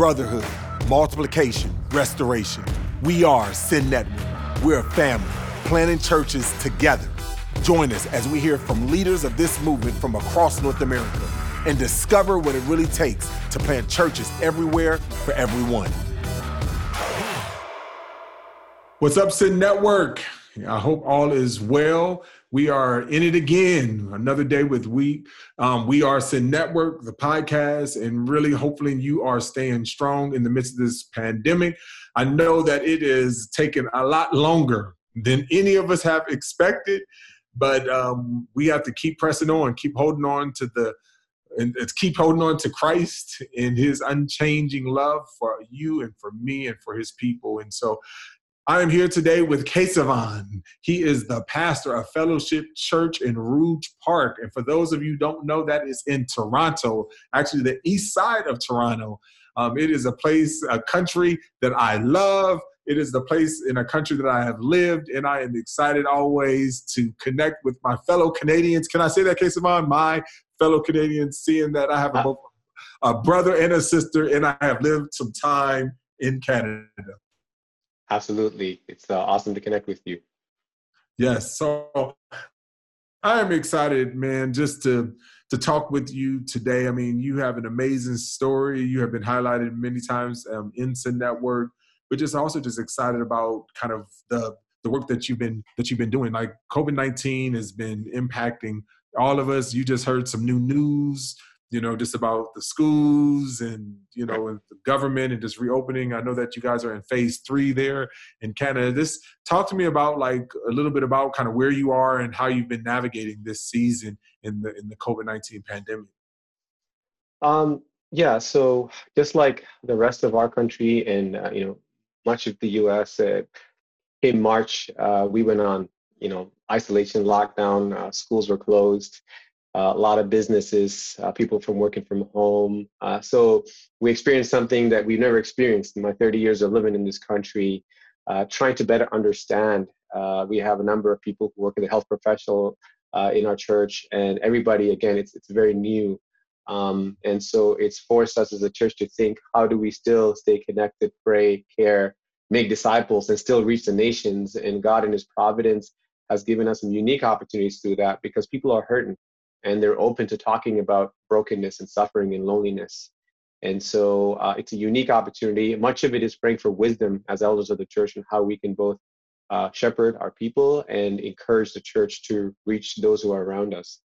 brotherhood, multiplication, restoration. We are Send Network. We're a family, planting churches together. Join us as we hear from leaders of this movement from across North America and discover what it really takes to plant churches everywhere for everyone. What's up, Send Network? I hope all is well. We are in it again, another day with we. Um, we are Send Network, the podcast, and really hopefully you are staying strong in the midst of this pandemic. I know that it is taking a lot longer than any of us have expected, but um, we have to keep pressing on, keep holding on to the and it's keep holding on to Christ and his unchanging love for you and for me and for his people. And so I am here today with Kesavan. He is the pastor of Fellowship Church in Rouge Park. And for those of you don't know, that is in Toronto, actually the east side of Toronto. Um, it is a place, a country that I love. It is the place in a country that I have lived, and I am excited always to connect with my fellow Canadians. Can I say that, Kesavan? My fellow Canadians, seeing that I have a, a brother and a sister, and I have lived some time in Canada. Absolutely. It's uh, awesome to connect with you. Yes. So I am excited, man, just to to talk with you today. I mean, you have an amazing story. You have been highlighted many times um, in Send Network, but just also just excited about kind of the the work that you've been that you've been doing. Like COVID nineteen has been impacting all of us. You just heard some new news you know, just about the schools and, you know, and the government and just reopening. I know that you guys are in phase three there in Canada. This talk to me about like a little bit about kind of where you are and how you've been navigating this season in the in the COVID nineteen pandemic. Um, yeah, so just like the rest of our country and uh, you know much of the U.S. Uh, in March, uh, we went on you know isolation, lockdown. Uh, schools were closed a lot of businesses, uh, people from working from home. Uh, so we experienced something that we've never experienced in my 30 years of living in this country, uh, trying to better understand. We have a number of people who work in the health professional in our church, and everybody, again, it's, it's very new. Um, and so it's forced us as a church to think how do we still stay connected, pray, care, make disciples, and still reach the nations? And God, in His providence, has given us some unique opportunities do that because people are hurting and they're open to talking about brokenness and suffering and loneliness. And so uh, it's a unique opportunity. Much of it is praying for wisdom as elders of the church and how we can both uh, shepherd our people and encourage the church to reach those who are around us.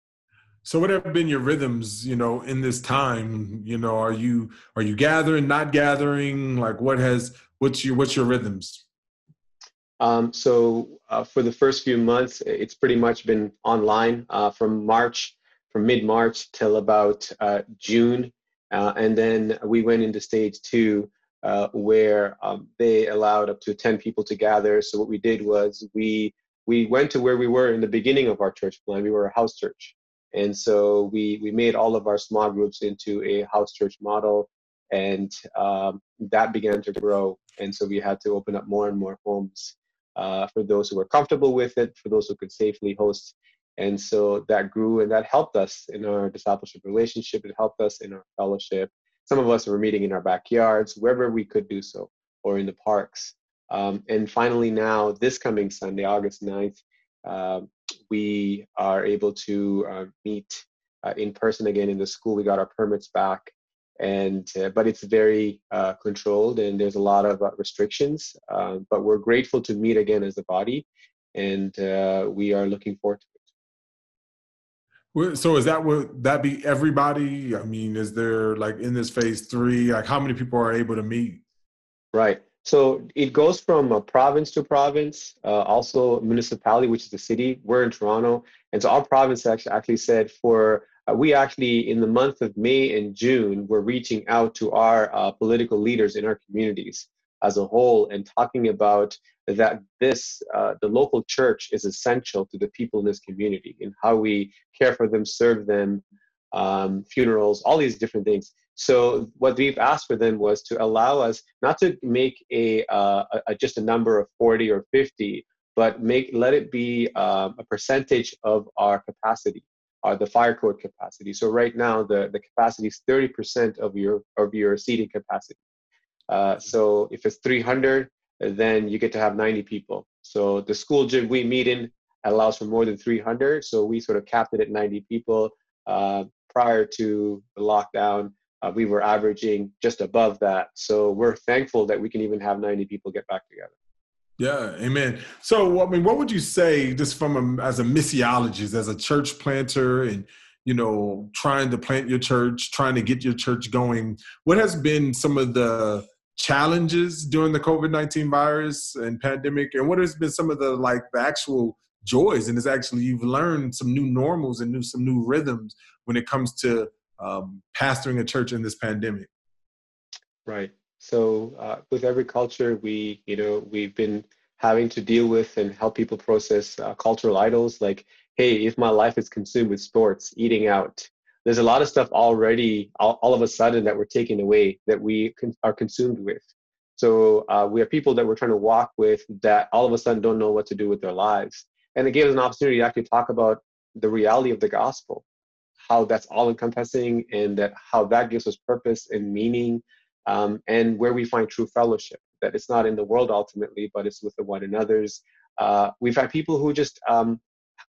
So, what have been your rhythms, you know, in this time? You know, are you are you gathering, not gathering? Like, what has what's your what's your rhythms? Um, so, uh, for the first few months, it's pretty much been online. Uh, from March from mid March till about uh, June. Uh, and then we went into stage two, uh, where um, they allowed up to 10 people to gather. So what we did was we we went to where we were in the beginning of our church plan. We were a house church. And so we, we made all of our small groups into a house church model, and um, that began to grow. And so we had to open up more and more homes uh, for those who were comfortable with it, for those who could safely host and so that grew and that helped us in our discipleship relationship. It helped us in our fellowship. Some of us were meeting in our backyards, wherever we could do so, or in the parks. Um, and finally, now, this coming Sunday, August 9th, uh, we are able to uh, meet uh, in person again in the school. We got our permits back, and uh, but it's very uh, controlled and there's a lot of uh, restrictions. Um, but we're grateful to meet again as a body, and we are looking forward to so is that would that be everybody? I mean, is there like in this phase three, like how many people are able to meet? Right. So it goes from a province to province, uh, also municipality, which is the city. We're in Toronto, and so our province actually actually said for uh, we actually in the month of May and June we're reaching out to our uh, political leaders in our communities as a whole and talking about that this uh, the local church is essential to the people in this community and how we care for them serve them um, funerals all these different things. So what we've asked for them was to allow us not to make a, uh, a just a number of 40 or 50 but make let it be um, a percentage of our capacity uh, the fire code capacity. So right now the, the capacity is 30% of your of your seating capacity. Uh, so if it's 300, then you get to have 90 people. So the school gym we meet in allows for more than 300. So we sort of capped it at 90 people. Uh, prior to the lockdown, uh, we were averaging just above that. So we're thankful that we can even have 90 people get back together. Yeah, amen. So, I mean, what would you say, just from a, as a missiologist, as a church planter, and you know, trying to plant your church, trying to get your church going? What has been some of the challenges during the COVID nineteen virus and pandemic, and what has been some of the like the actual joys? And it's actually you've learned some new normals and new some new rhythms when it comes to um, pastoring a church in this pandemic. Right. So uh, with every culture, we you know we've been having to deal with and help people process uh, cultural idols like hey if my life is consumed with sports eating out there's a lot of stuff already all, all of a sudden that we're taking away that we con- are consumed with so uh, we have people that we're trying to walk with that all of a sudden don't know what to do with their lives and it gave us an opportunity to actually talk about the reality of the gospel how that's all encompassing and that how that gives us purpose and meaning um, and where we find true fellowship. That it's not in the world ultimately, but it's with the one another's. Uh, we've had people who just um,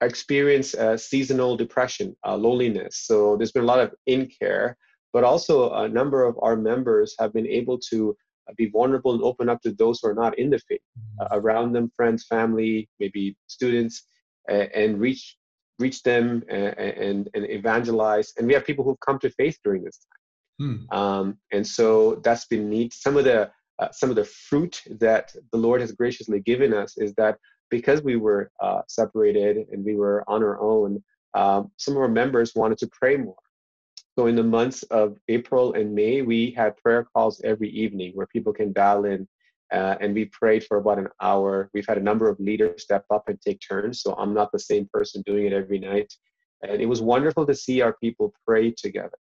experience uh, seasonal depression, uh, loneliness. So there's been a lot of in care, but also a number of our members have been able to uh, be vulnerable and open up to those who are not in the faith uh, mm-hmm. around them, friends, family, maybe students, and reach reach them and, and, and evangelize. And we have people who've come to faith during this time. Hmm. Um, and so that's been neat. Some of the uh, some of the fruit that the Lord has graciously given us is that because we were uh, separated and we were on our own, um, some of our members wanted to pray more. So in the months of April and May, we had prayer calls every evening where people can dial in uh, and we prayed for about an hour. We've had a number of leaders step up and take turns, so I'm not the same person doing it every night. And it was wonderful to see our people pray together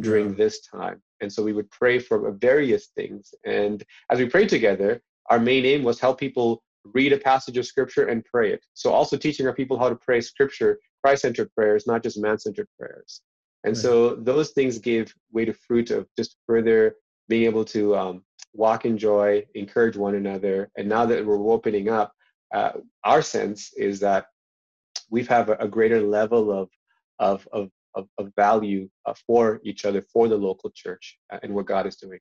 during this time. And so we would pray for various things. And as we prayed together, our main aim was help people read a passage of scripture and pray it. So also teaching our people how to pray scripture, Christ-centered prayers, not just man-centered prayers. And right. so those things gave way to fruit of just further being able to um, walk in joy, encourage one another. And now that we're opening up, uh, our sense is that we have a, a greater level of, of, of of, of value uh, for each other, for the local church, uh, and what God is doing.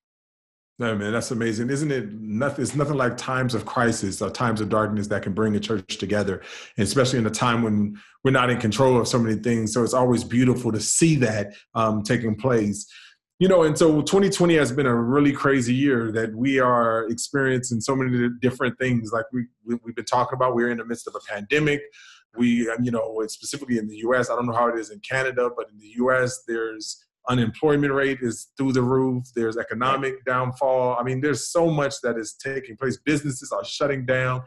No, man, that's amazing, isn't it? Nothing, it's nothing like times of crisis or times of darkness that can bring a church together, and especially in a time when we're not in control of so many things. So it's always beautiful to see that um, taking place. You know, and so 2020 has been a really crazy year that we are experiencing so many different things. Like we, we we've been talking about, we're in the midst of a pandemic. We, you know, specifically in the U.S. I don't know how it is in Canada, but in the U.S. there's unemployment rate is through the roof. There's economic downfall. I mean, there's so much that is taking place. Businesses are shutting down,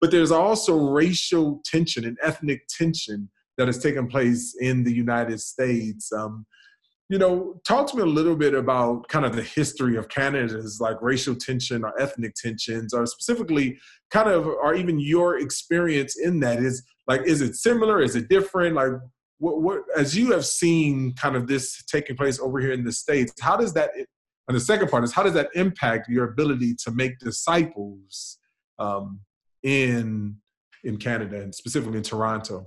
but there's also racial tension and ethnic tension that has taken place in the United States. Um, you know, talk to me a little bit about kind of the history of Canada's like racial tension or ethnic tensions, or specifically kind of, or even your experience in that. Is like, is it similar? Is it different? Like, what, what as you have seen kind of this taking place over here in the states, how does that? And the second part is how does that impact your ability to make disciples um, in in Canada and specifically in Toronto?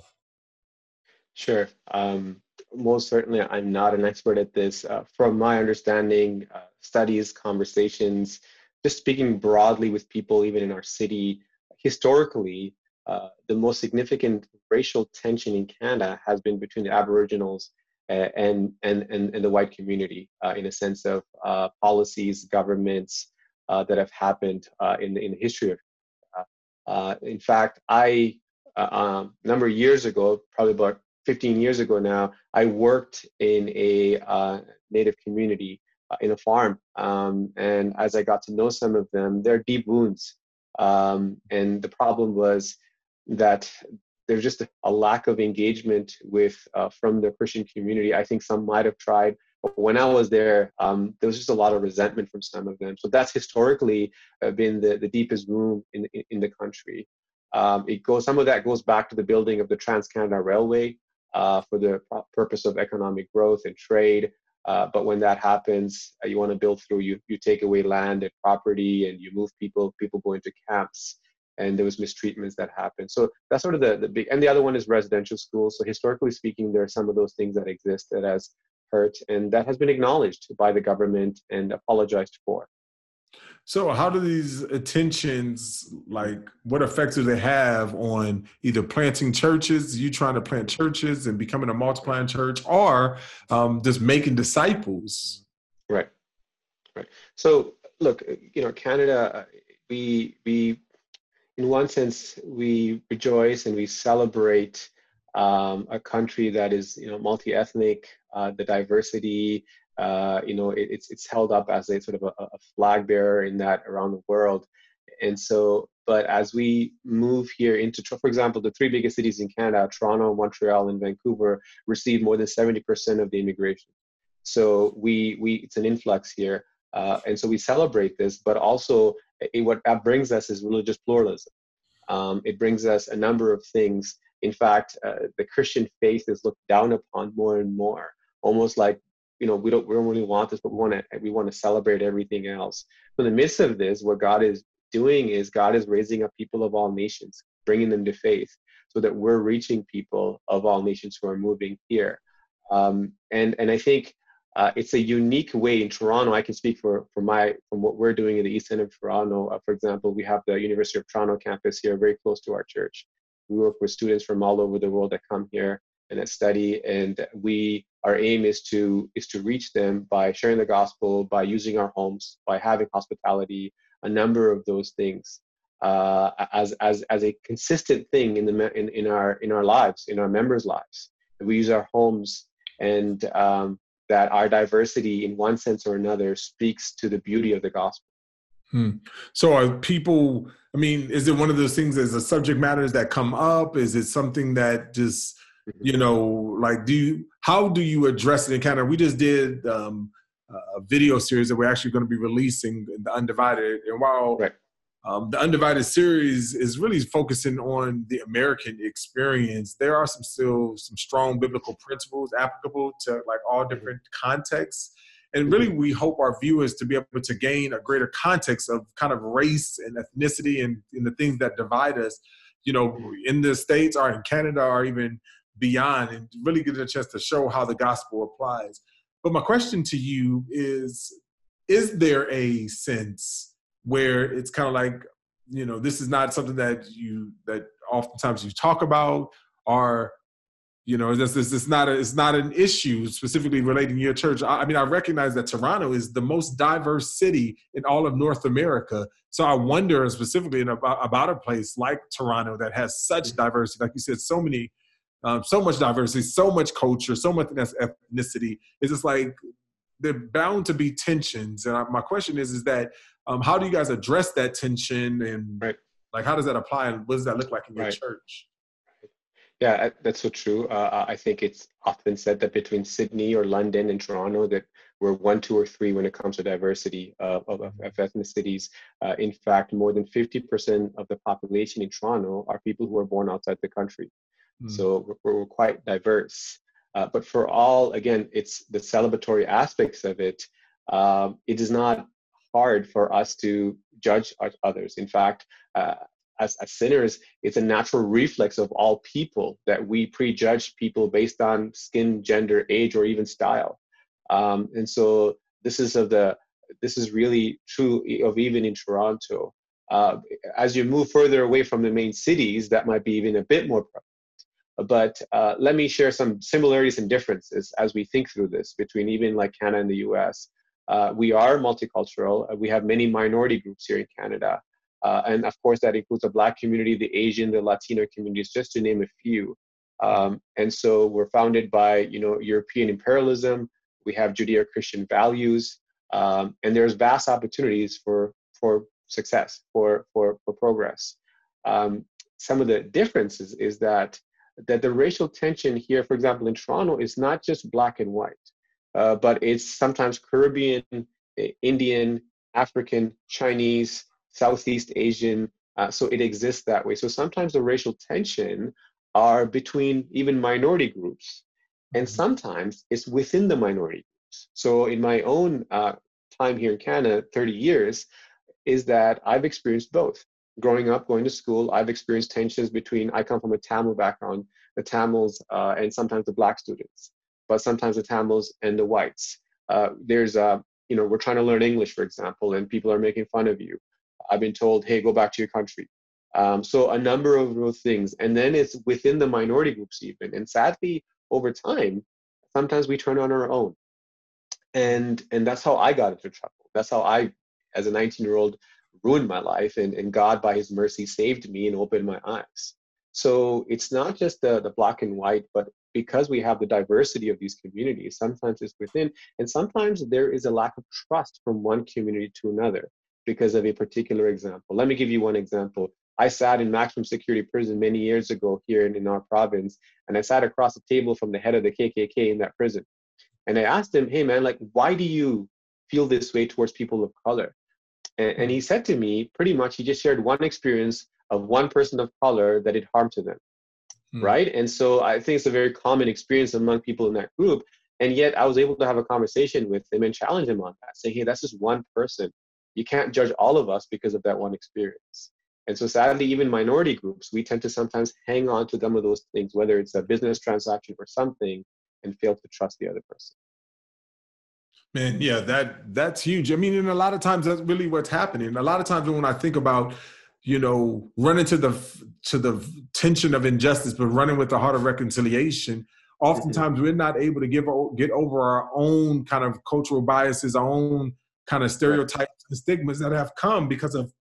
Sure. Um, most certainly I'm not an expert at this. Uh, from my understanding, uh, studies, conversations, just speaking broadly with people, even in our city, historically, uh, the most significant racial tension in Canada has been between the Aboriginals uh, and, and, and, and, the white community uh, in a sense of uh, policies, governments that have happened in, the, in the history of in fact, I, um, a number of years ago, probably about 15 years ago now, I worked in a uh, native community uh, in a farm. Um, and as I got to know some of them, they're deep wounds. Um, and the problem was that there's just a, lack of engagement with uh, from the Christian community. I think some might have tried, but when I was there, um, there was just a lot of resentment from some of them. So that's historically uh, been the, the deepest wound in, in, in the country. Um, it goes some of that goes back to the building of the Trans Canada Railway, uh, for the purpose of economic growth and trade. Uh, but when that happens, uh, you want to build through. You you take away land and property, and you move people. People go into camps, and there was mistreatments that happened. So that's sort of the the big. And the other one is residential schools. So historically speaking, there are some of those things that exist that has hurt, and that has been acknowledged by the government and apologized for. So, how do these attentions, like, what effects do they have on either planting churches, you trying to plant churches and becoming a multiplying church, or um, just making disciples? Right, right. So, look, you know, Canada, we we, in one sense, we rejoice and we celebrate um, a country that is, you know, multi-ethnic, uh, the diversity, uh, you know, it, it's it's held up as a sort of a, a, flag bearer in that around the world. And so, but as we move here into, for example, the three biggest cities in Canada, Toronto, Montreal, and Vancouver, receive more than 70% of the immigration. So we we it's an influx here, uh, and so we celebrate this. But also, it, what that brings us is religious pluralism. Um, it brings us a number of things. In fact, uh, the Christian faith is looked down upon more and more, almost like you know we don't we don't really want this but we want to we want to celebrate everything else in the midst of this what god is doing is god is raising up people of all nations bringing them to faith so that we're reaching people of all nations who are moving here um, and and i think uh, it's a unique way in toronto. I can speak for for my from what we're doing in the east end of toronto. Uh, for example we have the university of toronto campus here very close to our church. We work with students from all over the world that come here and that study and we our aim is to is to reach them by sharing the gospel by using our homes by having hospitality a number of those things uh, as as as a consistent thing in the in, in our in our lives in our members lives. We use our homes and um, that our diversity in one sense or another speaks to the beauty of the gospel. Hmm. so are people i mean is it one of those things as the subject matters that come up? Is it something that just you know like do you how do you address it? In kind of we just did um, a video series that we're actually going to be releasing in the undivided. And while right. Um, the undivided series is really focusing on the american experience there are some still some strong biblical principles applicable to like all mm-hmm. different contexts and really we hope our viewers to be able to gain a greater context of kind of race and ethnicity and, and the things that divide us you know in the states or in canada or even beyond and really get a chance to show how the gospel applies. But my question to you is Is there a sense where it's kind of like, you know, this is not something that you, that oftentimes you talk about, or, you know, this, this not a, it's not an issue specifically relating to your church. I, I mean, I recognize that Toronto is the most diverse city in all of North America. So I wonder specifically about, about a place like Toronto that has such diversity, like you said, so many um, so much diversity, so much culture, so much ethnicity. It's just like they're bound to be tensions. And my question is, is that um, how do you guys address that tension and right. like how does that apply and what does that look like in your right. church? Yeah, that's so true. Uh, I think it's often said that between Sydney or London and Toronto that we're one, two, or three when it comes to diversity of, of, of ethnicities. Uh, in fact, more than 50% of the population in Toronto are people who are born outside the country. Mm. So we're, we're, quite diverse. Uh, but for all, again, it's the celebratory aspects of it. Um, it is not hard for us to judge others. In fact, uh, as, as, sinners, it's a natural reflex of all people that we prejudge people based on skin, gender, age, or even style. Um, and so this is of the this is really true of even in Toronto. Uh, as you move further away from the main cities, that might be even a bit more but uh, let me share some similarities and differences as we think through this between even like Canada and the US. Uh, we are multicultural. Uh, we have many minority groups here in Canada. Uh, and of course, that includes the Black community, the Asian, the Latino communities, just to name a few. Um, and so we're founded by, you know, European imperialism. We have Judeo-Christian values, um, and there's vast opportunities for for success, for for for progress. Um, some of the differences is that that the racial tension here, for example, in Toronto, is not just black and white, uh, but it's sometimes Caribbean, Indian, African, Chinese, Southeast Asian. Uh, so it exists that way. So sometimes the racial tension are between even minority groups, and mm-hmm. sometimes it's within the minority. groups. So in my own uh, time here in Canada, 30 years, is that I've experienced both. Growing up, going to school, I've experienced tensions between, I come from a Tamil background, the Tamils uh, and sometimes the black students, but sometimes the Tamils and the whites. Uh, there's a, you know, we're trying to learn English, for example, and people are making fun of you. I've been told, hey, go back to your country. Um, so a number of those things. And then it's within the minority groups even. And sadly, over time, sometimes we turn on our own. And and that's how I got into trouble. That's how I, as a 19-year-old, ruined my life. And, and God, by his mercy, saved me and opened my eyes. So it's not just the, the black and white, but because we have the diversity of these communities, sometimes it's within, and sometimes there is a lack of trust from one community to another because of a particular example. Let me give you one example. I sat in maximum security prison many years ago here in, in our province, and I sat across the table from the head of the KKK in that prison. And I asked him, hey man, like, why do you feel this way towards people of color? And, and he said to me, pretty much, he just shared one experience of one person of color that it harmed to them. Hmm. Right. And so I think it's a very common experience among people in that group. And yet I was able to have a conversation with him and challenge him on that, saying, hey, that's just one person. You can't judge all of us because of that one experience. And so sadly, even minority groups, we tend to sometimes hang on to some of those things, whether it's a business transaction or something, and fail to trust the other person. Man, yeah, that that's huge. I mean, and a lot of times that's really what's happening. A lot of times when I think about, you know, running to the to the tension of injustice, but running with the heart of reconciliation, oftentimes mm-hmm. we're not able to give get over our own kind of cultural biases, our own kind of stereotypes and stigmas that have come because of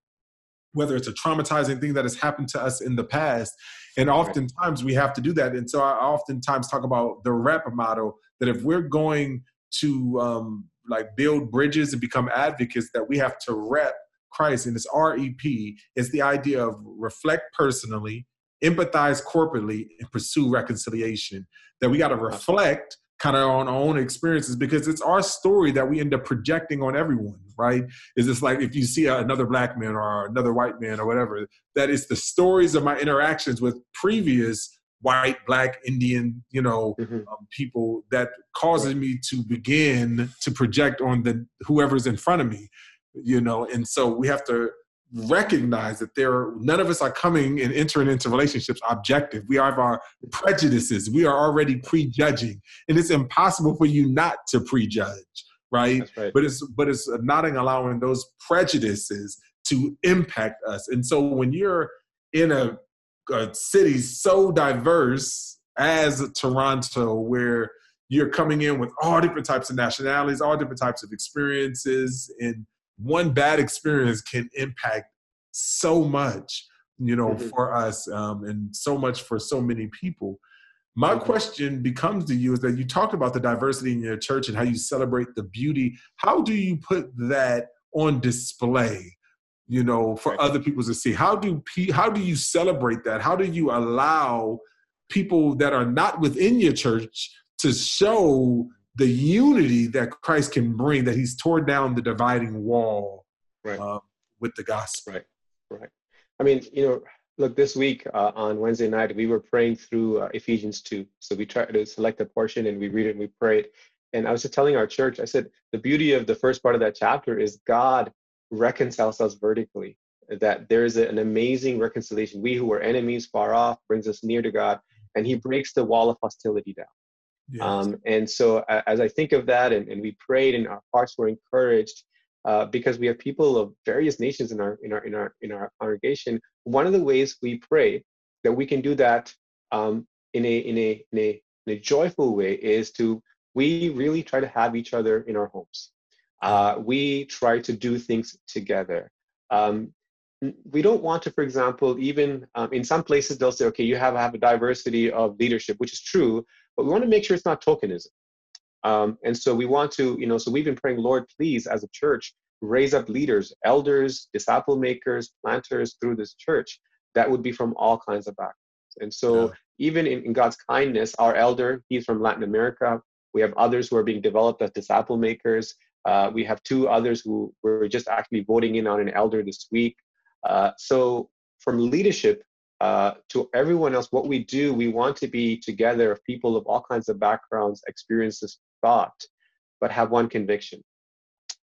whether it's a traumatizing thing that has happened to us in the past. And oftentimes we have to do that. And so I oftentimes talk about the rep model that if we're going to um, like build bridges and become advocates, that we have to rep Christ. And it's REP, it's the idea of reflect personally, empathize corporately, and pursue reconciliation. That we got to reflect kind of on our own experiences because it's our story that we end up projecting on everyone, right? Is this like if you see another black man or another white man or whatever, that is the stories of my interactions with previous white, black, Indian, you know, mm-hmm. um, people that causes me to begin to project on the whoever's in front of me, you know, and so we have to recognize that there none of us are coming and entering into relationships objective. We have our prejudices. We are already prejudging and it's impossible for you not to prejudge right, right. but it's but it's not allowing those prejudices to impact us. And so when you're in a, a city so diverse as toronto where you're coming in with all different types of nationalities all different types of experiences and one bad experience can impact so much you know mm-hmm. for us um, and so much for so many people my mm-hmm. question becomes to you is that you talked about the diversity in your church and how you celebrate the beauty how do you put that on display you know for right. other people to see how do how do you celebrate that how do you allow people that are not within your church to show the unity that Christ can bring, that He's torn down the dividing wall right. uh, with the gospel. Right, right. I mean, you know, look, this week uh, on Wednesday night, we were praying through uh, Ephesians 2. So we tried to select a portion and we read it and we prayed. And I was just telling our church, I said, the beauty of the first part of that chapter is God reconciles us vertically, that there is an amazing reconciliation. We who were enemies far off brings us near to God, and He breaks the wall of hostility down. Yes. Um, and so as I think of that and, and we prayed and our hearts were encouraged uh, because we have people of various nations in our in our in our in our congregation. One of the ways we pray that we can do that um, in a in a in a in a joyful way is to we really try to have each other in our homes. Uh, we try to do things together. Um, we don't want to, for example, even um, in some places they'll say, okay, you have have a diversity of leadership, which is true, but we want to make sure it's not tokenism. Um, and so we want to, you know, so we've been praying, Lord, please, as a church, raise up leaders, elders, disciple makers, planters through this church that would be from all kinds of backgrounds. And so yeah. even in, in God's kindness, our elder, he's from Latin America. We have others who are being developed as disciple makers. Uh, we have two others who were just actually voting in on an elder this week. Uh, so from leadership, uh, to everyone else, what we do, we want to be together of people of all kinds of backgrounds, experiences, thought, but have one conviction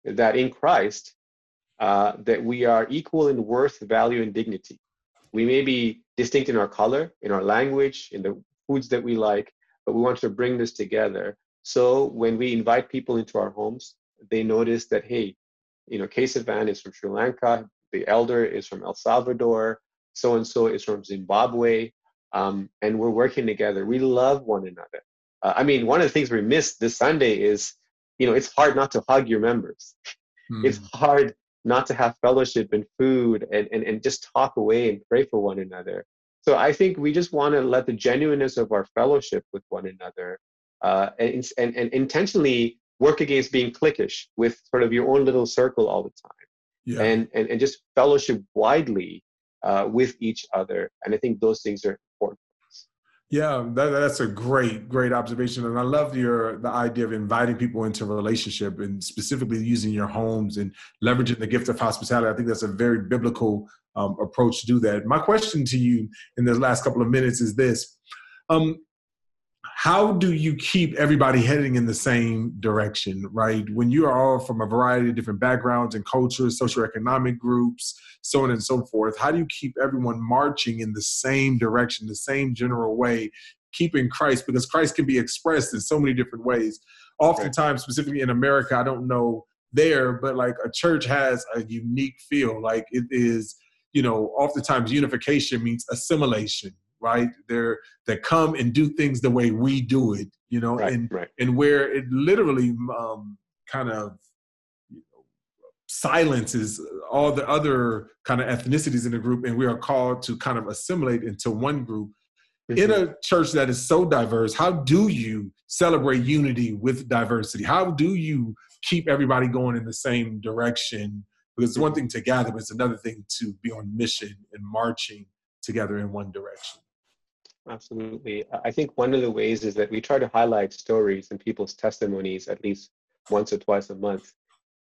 that in Christ, uh, that we are equal in worth, value, and dignity. We may be distinct in our color, in our language, in the foods that we like, but we want to bring this together. So when we invite people into our homes, they notice that, hey, you know, Kesavan is from Sri Lanka, the elder is from El Salvador, so and so is from Zimbabwe, um, and we're working together. We love one another. Uh, I mean, one of the things we missed this Sunday is, you know, it's hard not to hug your members. Mm. It's hard not to have fellowship and food and, and, and just talk away and pray for one another. So I think we just want to let the genuineness of our fellowship with one another uh, and, and, and intentionally work against being cliquish with sort of your own little circle all the time yeah. and, and, and just fellowship widely uh, with each other. And I think those things are important. Yeah, that, that's a great, great observation, and I love your the idea of inviting people into a relationship and specifically using your homes and leveraging the gift of hospitality. I think that's a very biblical um, approach to do that. My question to you in the last couple of minutes is this: um, how do you keep everybody heading in the same direction, right? When you are all from a variety of different backgrounds and cultures, socioeconomic groups, so on and so forth, how do you keep everyone marching in the same direction, the same general way, keeping Christ? Because Christ can be expressed in so many different ways. Oftentimes, specifically in America, I don't know there, but like a church has a unique feel. Like it is, you know, oftentimes unification means assimilation right? They're they come and do things the way we do it, you know, right, and right. and where it literally um, kind of you know, silences all the other kind of ethnicities in the group, and we are called to kind of assimilate into one group. Mm-hmm. In a church that is so diverse, how do you celebrate unity with diversity? How do you keep everybody going in the same direction? Because it's one thing to gather, but it's another thing to be on mission and marching together in one direction. Absolutely. I think one of the ways is that we try to highlight stories and people's testimonies at least once or twice a month.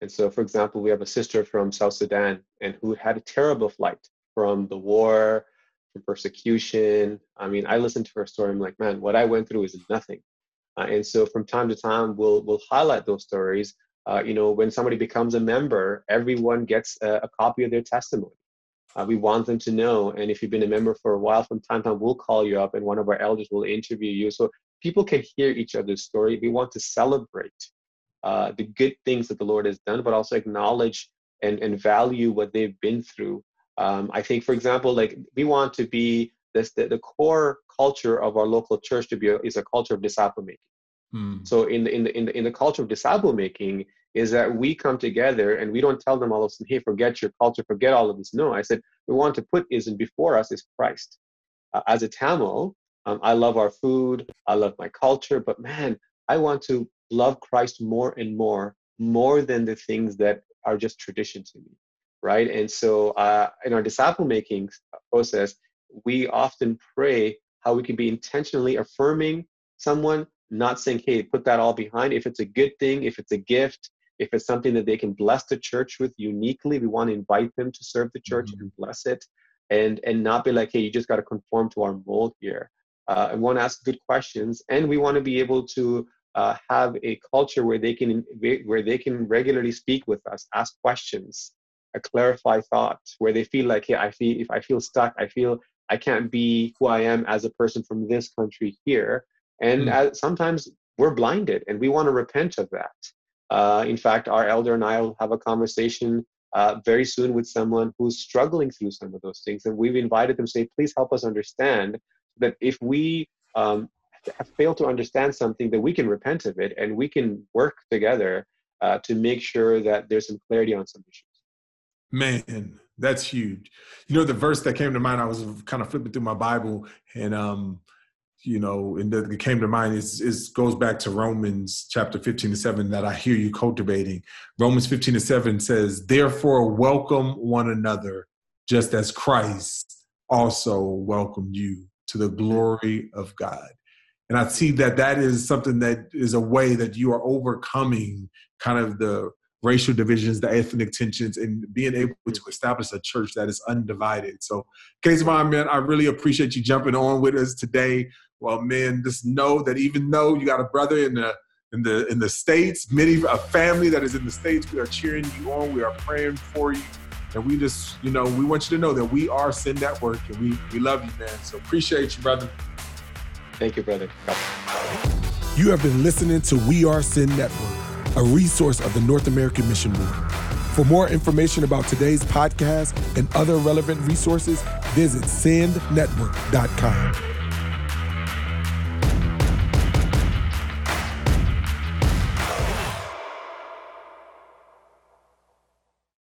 And so, for example, we have a sister from South Sudan and who had a terrible flight from the war, from persecution. I mean, I listened to her story. I'm like, man, what I went through is nothing. Uh, and so, from time to time, we'll we'll highlight those stories. Uh, you know, when somebody becomes a member, everyone gets a, a copy of their testimony. Uh, we want them to know. And if you've been a member for a while, from time to time, we'll call you up and one of our elders will interview you. So people can hear each other's story. We want to celebrate uh, the good things that the Lord has done, but also acknowledge and, and value what they've been through. Um, I think, for example, like we want to be this, the, the core culture of our local church to be a, is a culture of disciple making. Hmm. So in the, in the in the in the culture of disciple making, is that we come together and we don't tell them all of a sudden, hey, forget your culture, forget all of this. No, I said, we want to put is in before us is Christ. Uh, as a Tamil, um, I love our food, I love my culture, but man, I want to love Christ more and more, more than the things that are just tradition to me, right? And so uh, in our disciple making process, we often pray how we can be intentionally affirming someone, not saying, hey, put that all behind. If it's a good thing, if it's a gift, if it's something that they can bless the church with uniquely, we want to invite them to serve the church mm-hmm. and bless it, and and not be like, hey, you just got to conform to our mold here. Uh, and want to ask good questions, and we want to be able to uh, have a culture where they can where they can regularly speak with us, ask questions, a clarify thought, where they feel like, hey, I feel if I feel stuck, I feel I can't be who I am as a person from this country here, and as, sometimes we're blinded, and we want to repent of that. Uh, in fact, our elder and I will have a conversation uh, very soon with someone who's struggling through some of those things. And we've invited them to say, please help us understand that if we um, failed to understand something, that we can repent of it and we can work together uh, to make sure that there's some clarity on some issues. Man, that's huge. You know, the verse that came to mind, I was kind of flipping through my Bible and um, you know, and that came to mind is, is goes back to Romans chapter 15 to 7 that I hear you cultivating. Romans 15 to 7 says, Therefore, welcome one another, just as Christ also welcomed you to the glory of God. And I see that that is something that is a way that you are overcoming kind of the racial divisions, the ethnic tensions, and being able to establish a church that is undivided. So, Case Kesavan, man, I really appreciate you jumping on with us today well, man, just know that even though you got a brother in the in the in the states, many a family that is in the states. We are cheering you on. We are praying for you, and we just you know we want you to know that we are Send Network, and we we love you, man. So appreciate you, brother. Thank you, brother. You have been listening to We Are Send Network, a resource of the North American Mission Board. For more information about today's podcast and other relevant resources, visit sendnetwork.com.